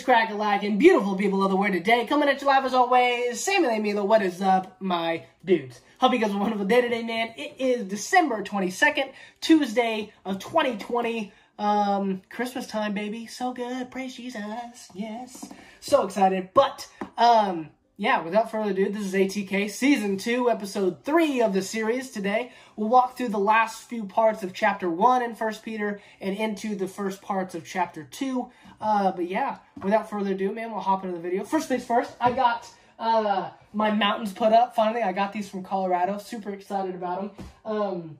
What's crack a lacking? Beautiful people of the world today. Coming at you live as always. Samuel Milo, what is up, my dudes? Hope you guys have a wonderful day today, man. It is December 22nd, Tuesday of 2020. Um, Christmas time, baby. So good. Praise Jesus. Yes. So excited. But, um, yeah, without further ado, this is ATK Season 2, Episode 3 of the series. Today, we'll walk through the last few parts of Chapter 1 in First Peter and into the first parts of Chapter 2. Uh, but yeah, without further ado, man, we'll hop into the video. First things first, I got uh, my mountains put up. Finally, I got these from Colorado. Super excited about them. Um,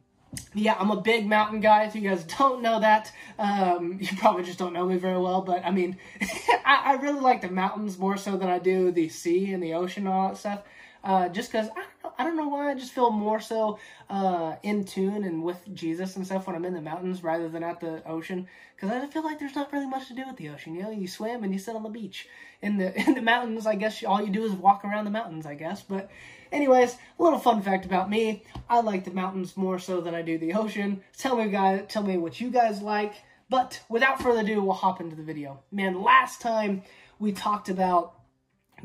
yeah, I'm a big mountain guy. If you guys don't know that, um, you probably just don't know me very well. But I mean, I, I, really like the mountains more so than I do the sea and the ocean and all that stuff. Uh, just because I don't know, I don't know why I just feel more so uh, in tune and with Jesus and stuff when I'm in the mountains rather than at the ocean. Because I feel like there's not really much to do with the ocean. You know, you swim and you sit on the beach. In the in the mountains, I guess all you do is walk around the mountains. I guess, but Anyways, a little fun fact about me. I like the mountains more so than I do the ocean. Tell me guys, tell me what you guys like. But without further ado, we'll hop into the video. Man, last time we talked about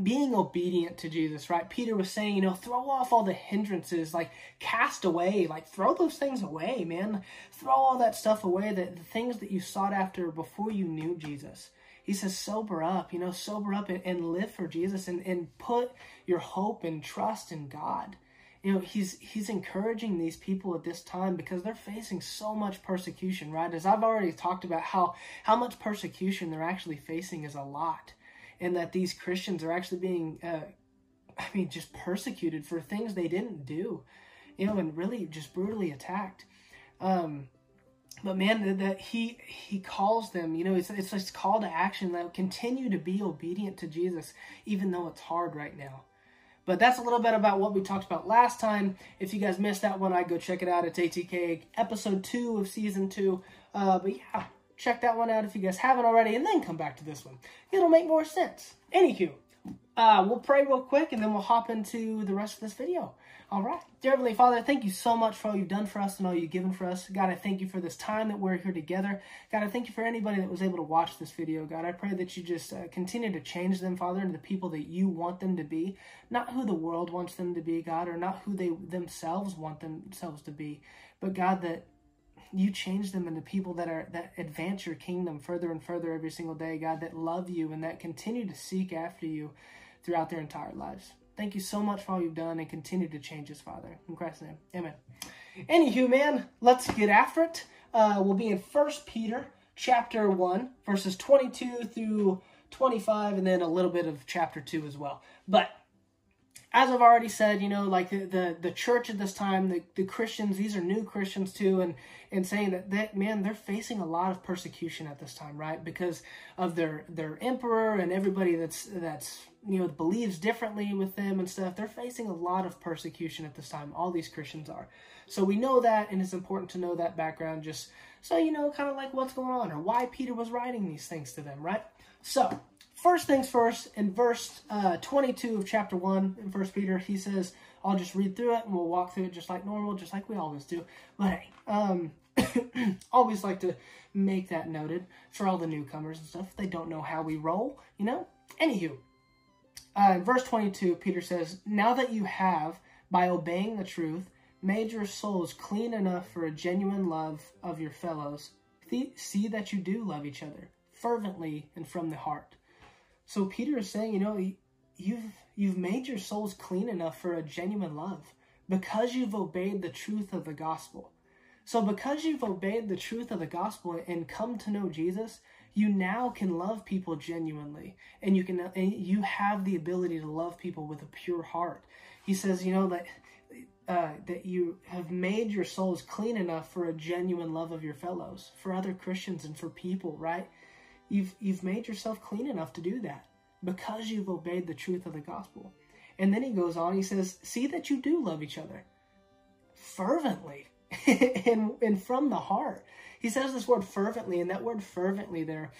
being obedient to Jesus, right? Peter was saying, you know, throw off all the hindrances, like cast away, like throw those things away, man. Throw all that stuff away, the, the things that you sought after before you knew Jesus he says, sober up, you know, sober up and, and live for Jesus and, and put your hope and trust in God. You know, he's he's encouraging these people at this time because they're facing so much persecution, right? As I've already talked about how how much persecution they're actually facing is a lot. And that these Christians are actually being uh, I mean, just persecuted for things they didn't do, you know, and really just brutally attacked. Um, but man, that he he calls them, you know, it's it's this call to action that continue to be obedient to Jesus, even though it's hard right now. But that's a little bit about what we talked about last time. If you guys missed that one, I go check it out. It's ATK episode two of season two. Uh, but yeah, check that one out if you guys haven't already, and then come back to this one. It'll make more sense. Anywho, uh, we'll pray real quick, and then we'll hop into the rest of this video. All right. Dear Heavenly Father, thank you so much for all you've done for us and all you've given for us. God, I thank you for this time that we're here together. God, I thank you for anybody that was able to watch this video. God, I pray that you just uh, continue to change them, Father, into the people that you want them to be, not who the world wants them to be, God, or not who they themselves want themselves to be, but God, that you change them into people that are that advance your kingdom further and further every single day, God, that love you and that continue to seek after you throughout their entire lives. Thank you so much for all you've done and continue to change us, Father. In Christ's name, amen. Anywho, man, let's get after it. Uh, we'll be in First Peter chapter 1, verses 22 through 25, and then a little bit of chapter 2 as well. But as I've already said, you know, like the, the, the, church at this time, the, the Christians, these are new Christians too, and, and saying that, that, man, they're facing a lot of persecution at this time, right? Because of their, their emperor and everybody that's, that's, you know, believes differently with them and stuff. They're facing a lot of persecution at this time. All these Christians are. So we know that, and it's important to know that background just so you know kind of like what's going on or why Peter was writing these things to them, right? So, first things first, in verse uh, 22 of chapter 1 in First Peter, he says, I'll just read through it and we'll walk through it just like normal, just like we always do. But hey, um, always like to make that noted for all the newcomers and stuff. They don't know how we roll, you know? Anywho, uh, in verse 22, Peter says, Now that you have, by obeying the truth, made your souls clean enough for a genuine love of your fellows, see that you do love each other fervently and from the heart. So Peter is saying, you know, you've you've made your souls clean enough for a genuine love because you've obeyed the truth of the gospel. So because you've obeyed the truth of the gospel and come to know Jesus, you now can love people genuinely and you can and you have the ability to love people with a pure heart. He says, you know that uh, that you have made your souls clean enough for a genuine love of your fellows, for other Christians and for people, right? You've, you've made yourself clean enough to do that because you've obeyed the truth of the gospel. And then he goes on, he says, see that you do love each other fervently and, and from the heart. He says this word fervently, and that word fervently there,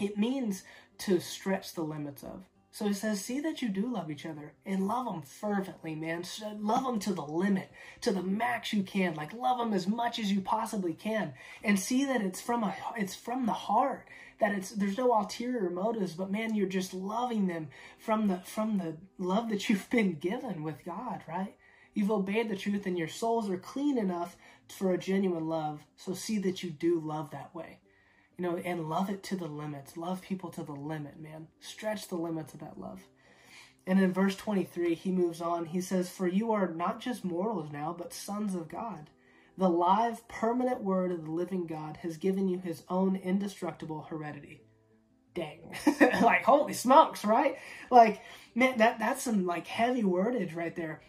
it means to stretch the limits of. So he says, see that you do love each other and love them fervently, man. Love them to the limit, to the max you can. Like love them as much as you possibly can, and see that it's from a, it's from the heart that it's there's no ulterior motives, but man, you're just loving them from the from the love that you've been given with God, right? You've obeyed the truth and your souls are clean enough for a genuine love. So see that you do love that way. You know, and love it to the limits. Love people to the limit, man. Stretch the limits of that love. And in verse 23, he moves on. He says, For you are not just mortals now, but sons of God. The live, permanent word of the living God has given you his own indestructible heredity. Dang. like, holy smokes, right? Like, man, that, that's some like heavy wordage right there.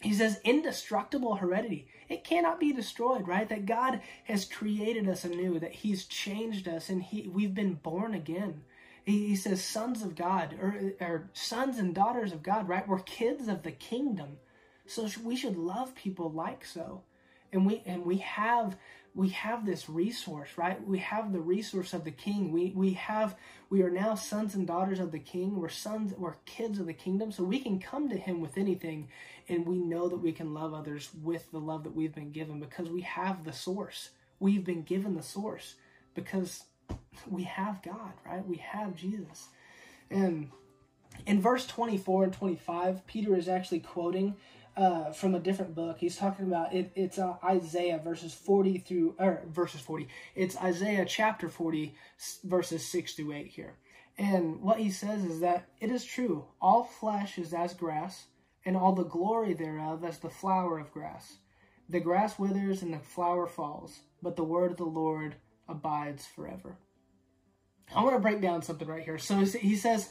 He says indestructible heredity. It cannot be destroyed, right? That God has created us anew, that He's changed us, and He we've been born again. He, he says sons of God, or, or sons and daughters of God, right? We're kids of the kingdom. So we should love people like so. And we and we have we have this resource, right? We have the resource of the king. We we have we are now sons and daughters of the king. We're sons, we're kids of the kingdom. So we can come to him with anything and we know that we can love others with the love that we've been given because we have the source. We've been given the source because we have God, right? We have Jesus. And in verse 24 and 25, Peter is actually quoting uh, from a different book. He's talking about it. It's uh, Isaiah verses forty through or verses forty. It's Isaiah chapter forty verses six through eight here. And what he says is that it is true. All flesh is as grass, and all the glory thereof as the flower of grass. The grass withers and the flower falls, but the word of the Lord abides forever. I want to break down something right here. So he says,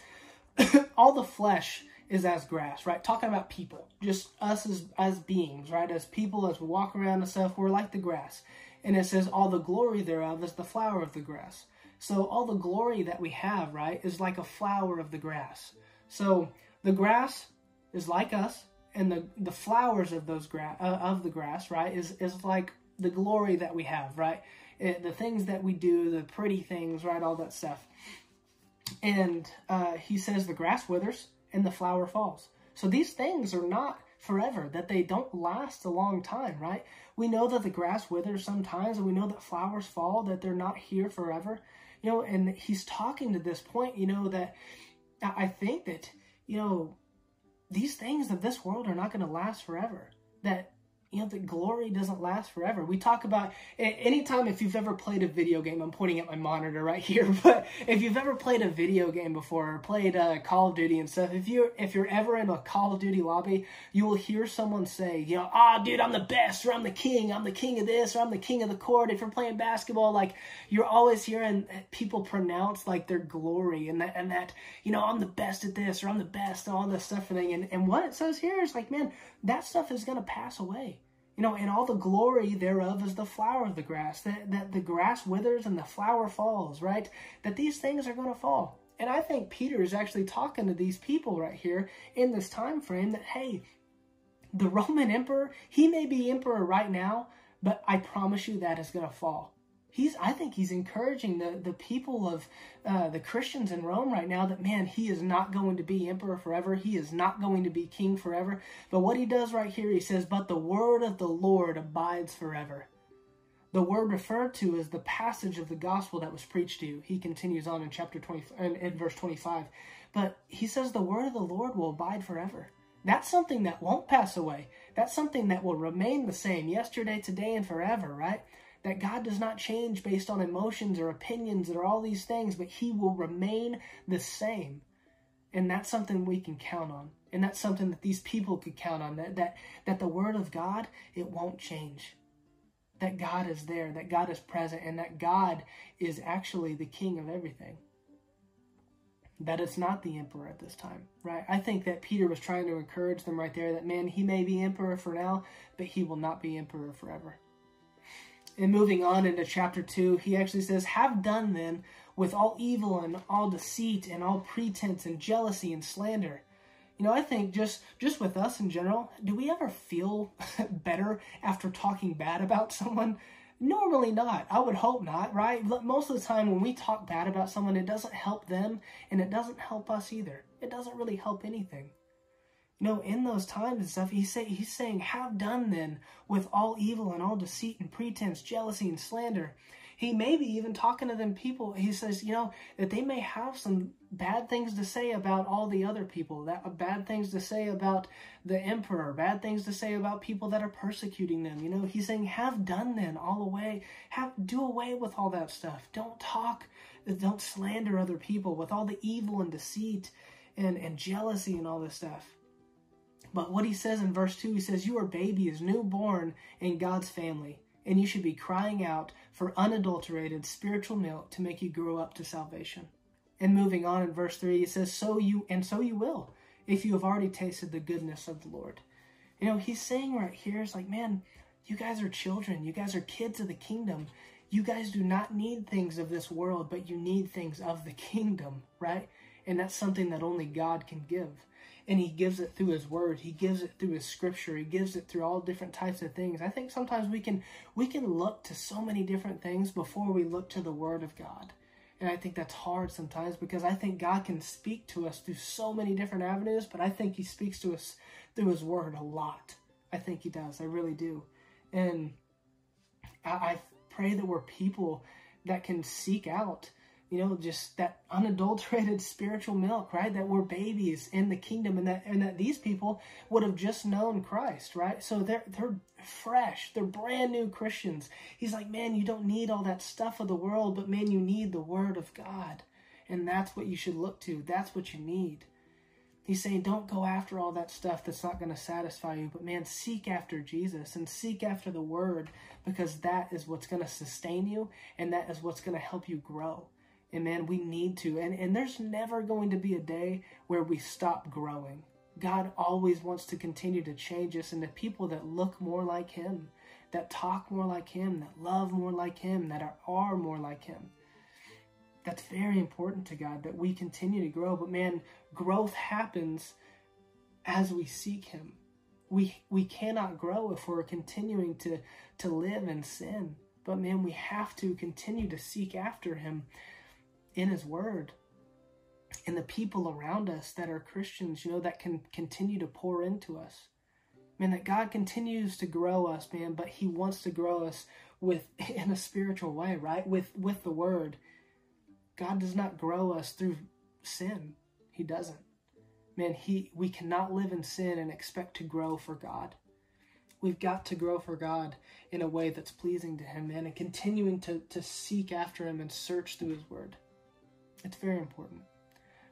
all the flesh is as grass, right? Talking about people, just us as, as beings, right? As people, as we walk around and stuff, we're like the grass. And it says, all the glory thereof is the flower of the grass. So all the glory that we have, right, is like a flower of the grass. So the grass is like us, and the, the flowers of those grass uh, of the grass, right, is, is like the glory that we have, right? It, the things that we do, the pretty things, right, all that stuff. And uh, he says the grass withers, and the flower falls. So these things are not forever, that they don't last a long time, right? We know that the grass withers sometimes, and we know that flowers fall, that they're not here forever. You know, and he's talking to this point, you know, that I think that, you know, these things of this world are not going to last forever. That you know, the glory doesn't last forever. We talk about anytime if you've ever played a video game, I'm pointing at my monitor right here, but if you've ever played a video game before or played uh, Call of Duty and stuff, if you're if you're ever in a Call of Duty lobby, you will hear someone say, you know, ah, oh, dude, I'm the best, or I'm the king, I'm the king of this, or I'm the king of the court. If you're playing basketball, like you're always hearing people pronounce like their glory and that and that, you know, I'm the best at this, or I'm the best, and all this stuff and thing. And and what it says here is like, man, that stuff is gonna pass away you know, and all the glory thereof is the flower of the grass, that, that the grass withers and the flower falls, right? That these things are going to fall. And I think Peter is actually talking to these people right here in this time frame that, hey, the Roman emperor, he may be emperor right now, but I promise you that is going to fall he's I think he's encouraging the the people of uh, the Christians in Rome right now that man he is not going to be emperor forever. He is not going to be king forever. But what he does right here he says but the word of the Lord abides forever. The word referred to is the passage of the gospel that was preached to you. He continues on in chapter 20 in, in verse 25 but he says the word of the Lord will abide forever. That's something that won't pass away. That's something that will remain the same yesterday today and forever right that God does not change based on emotions or opinions or all these things, but He will remain the same. And that's something we can count on. And that's something that these people could count on. That that that the word of God, it won't change. That God is there, that God is present, and that God is actually the king of everything. That it's not the emperor at this time, right? I think that Peter was trying to encourage them right there that man, he may be emperor for now, but he will not be emperor forever. And moving on into chapter 2, he actually says, Have done then with all evil and all deceit and all pretense and jealousy and slander. You know, I think just just with us in general, do we ever feel better after talking bad about someone? Normally not. I would hope not, right? Most of the time when we talk bad about someone, it doesn't help them and it doesn't help us either. It doesn't really help anything. You know, in those times and stuff, he's, say, he's saying, have done then with all evil and all deceit and pretense, jealousy and slander. he may be even talking to them people. He says, you know, that they may have some bad things to say about all the other people, that uh, bad things to say about the emperor, bad things to say about people that are persecuting them. You know, he's saying, have done then all away. Have do away with all that stuff. Don't talk, don't slander other people with all the evil and deceit and, and jealousy and all this stuff. But what he says in verse 2, he says, You are is newborn in God's family, and you should be crying out for unadulterated spiritual milk to make you grow up to salvation. And moving on in verse 3, he says, So you, and so you will, if you have already tasted the goodness of the Lord. You know, he's saying right here, it's like, man, you guys are children. You guys are kids of the kingdom. You guys do not need things of this world, but you need things of the kingdom, right? And that's something that only God can give. And he gives it through his word. He gives it through his scripture. He gives it through all different types of things. I think sometimes we can we can look to so many different things before we look to the word of god. And i think that's hard sometimes because i think god can speak to us through so many different avenues but i think he speaks to us through his word a lot. I think he does. I really do. And i, I pray that we're people that can seek out you know, just that unadulterated spiritual milk, right? That we're babies in the kingdom and that and that these people would have just known Christ, right? So they're they're fresh, they're brand new Christians. He's like, man, you don't need all that stuff of the world, but man, you need the word of God. And that's what you should look to. That's what you need. He's saying, don't go after all that stuff that's not going to satisfy you, but man, seek after Jesus and seek after the Word because that is what's going to sustain you and that is what's going to help you grow. And man, we need to. And, and there's never going to be a day where we stop growing. God always wants to continue to change us into people that look more like Him, that talk more like Him, that love more like Him, that are, are more like Him. That's very important to God that we continue to grow. But man, growth happens as we seek Him. We, we cannot grow if we're continuing to, to live in sin. But man, we have to continue to seek after Him in His Word and the people around us that are Christians, you know, that can continue to pour into us. Man, that God continues to grow us, man, but He wants to grow us with in a spiritual way, right? With with the Word. God does not grow us through sin. He doesn't. Man, He we cannot live in sin and expect to grow for God. We've got to grow for God in a way that's pleasing to Him, man, and continuing to, to seek after Him and search through His Word. It's very important.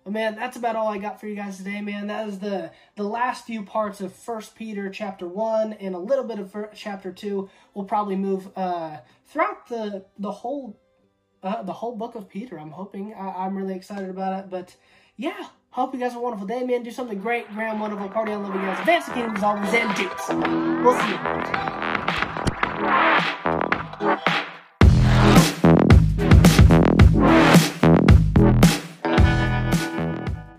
But man, that's about all I got for you guys today, man. That is the the last few parts of First Peter chapter one and a little bit of chapter two. We'll probably move uh, throughout the the whole uh, the whole book of Peter. I'm hoping. I, am really excited about it. But yeah, hope you guys have a wonderful day, man. Do something great, grand, wonderful, party on love you guys. Advance the kingdom is always and dudes. We'll see you.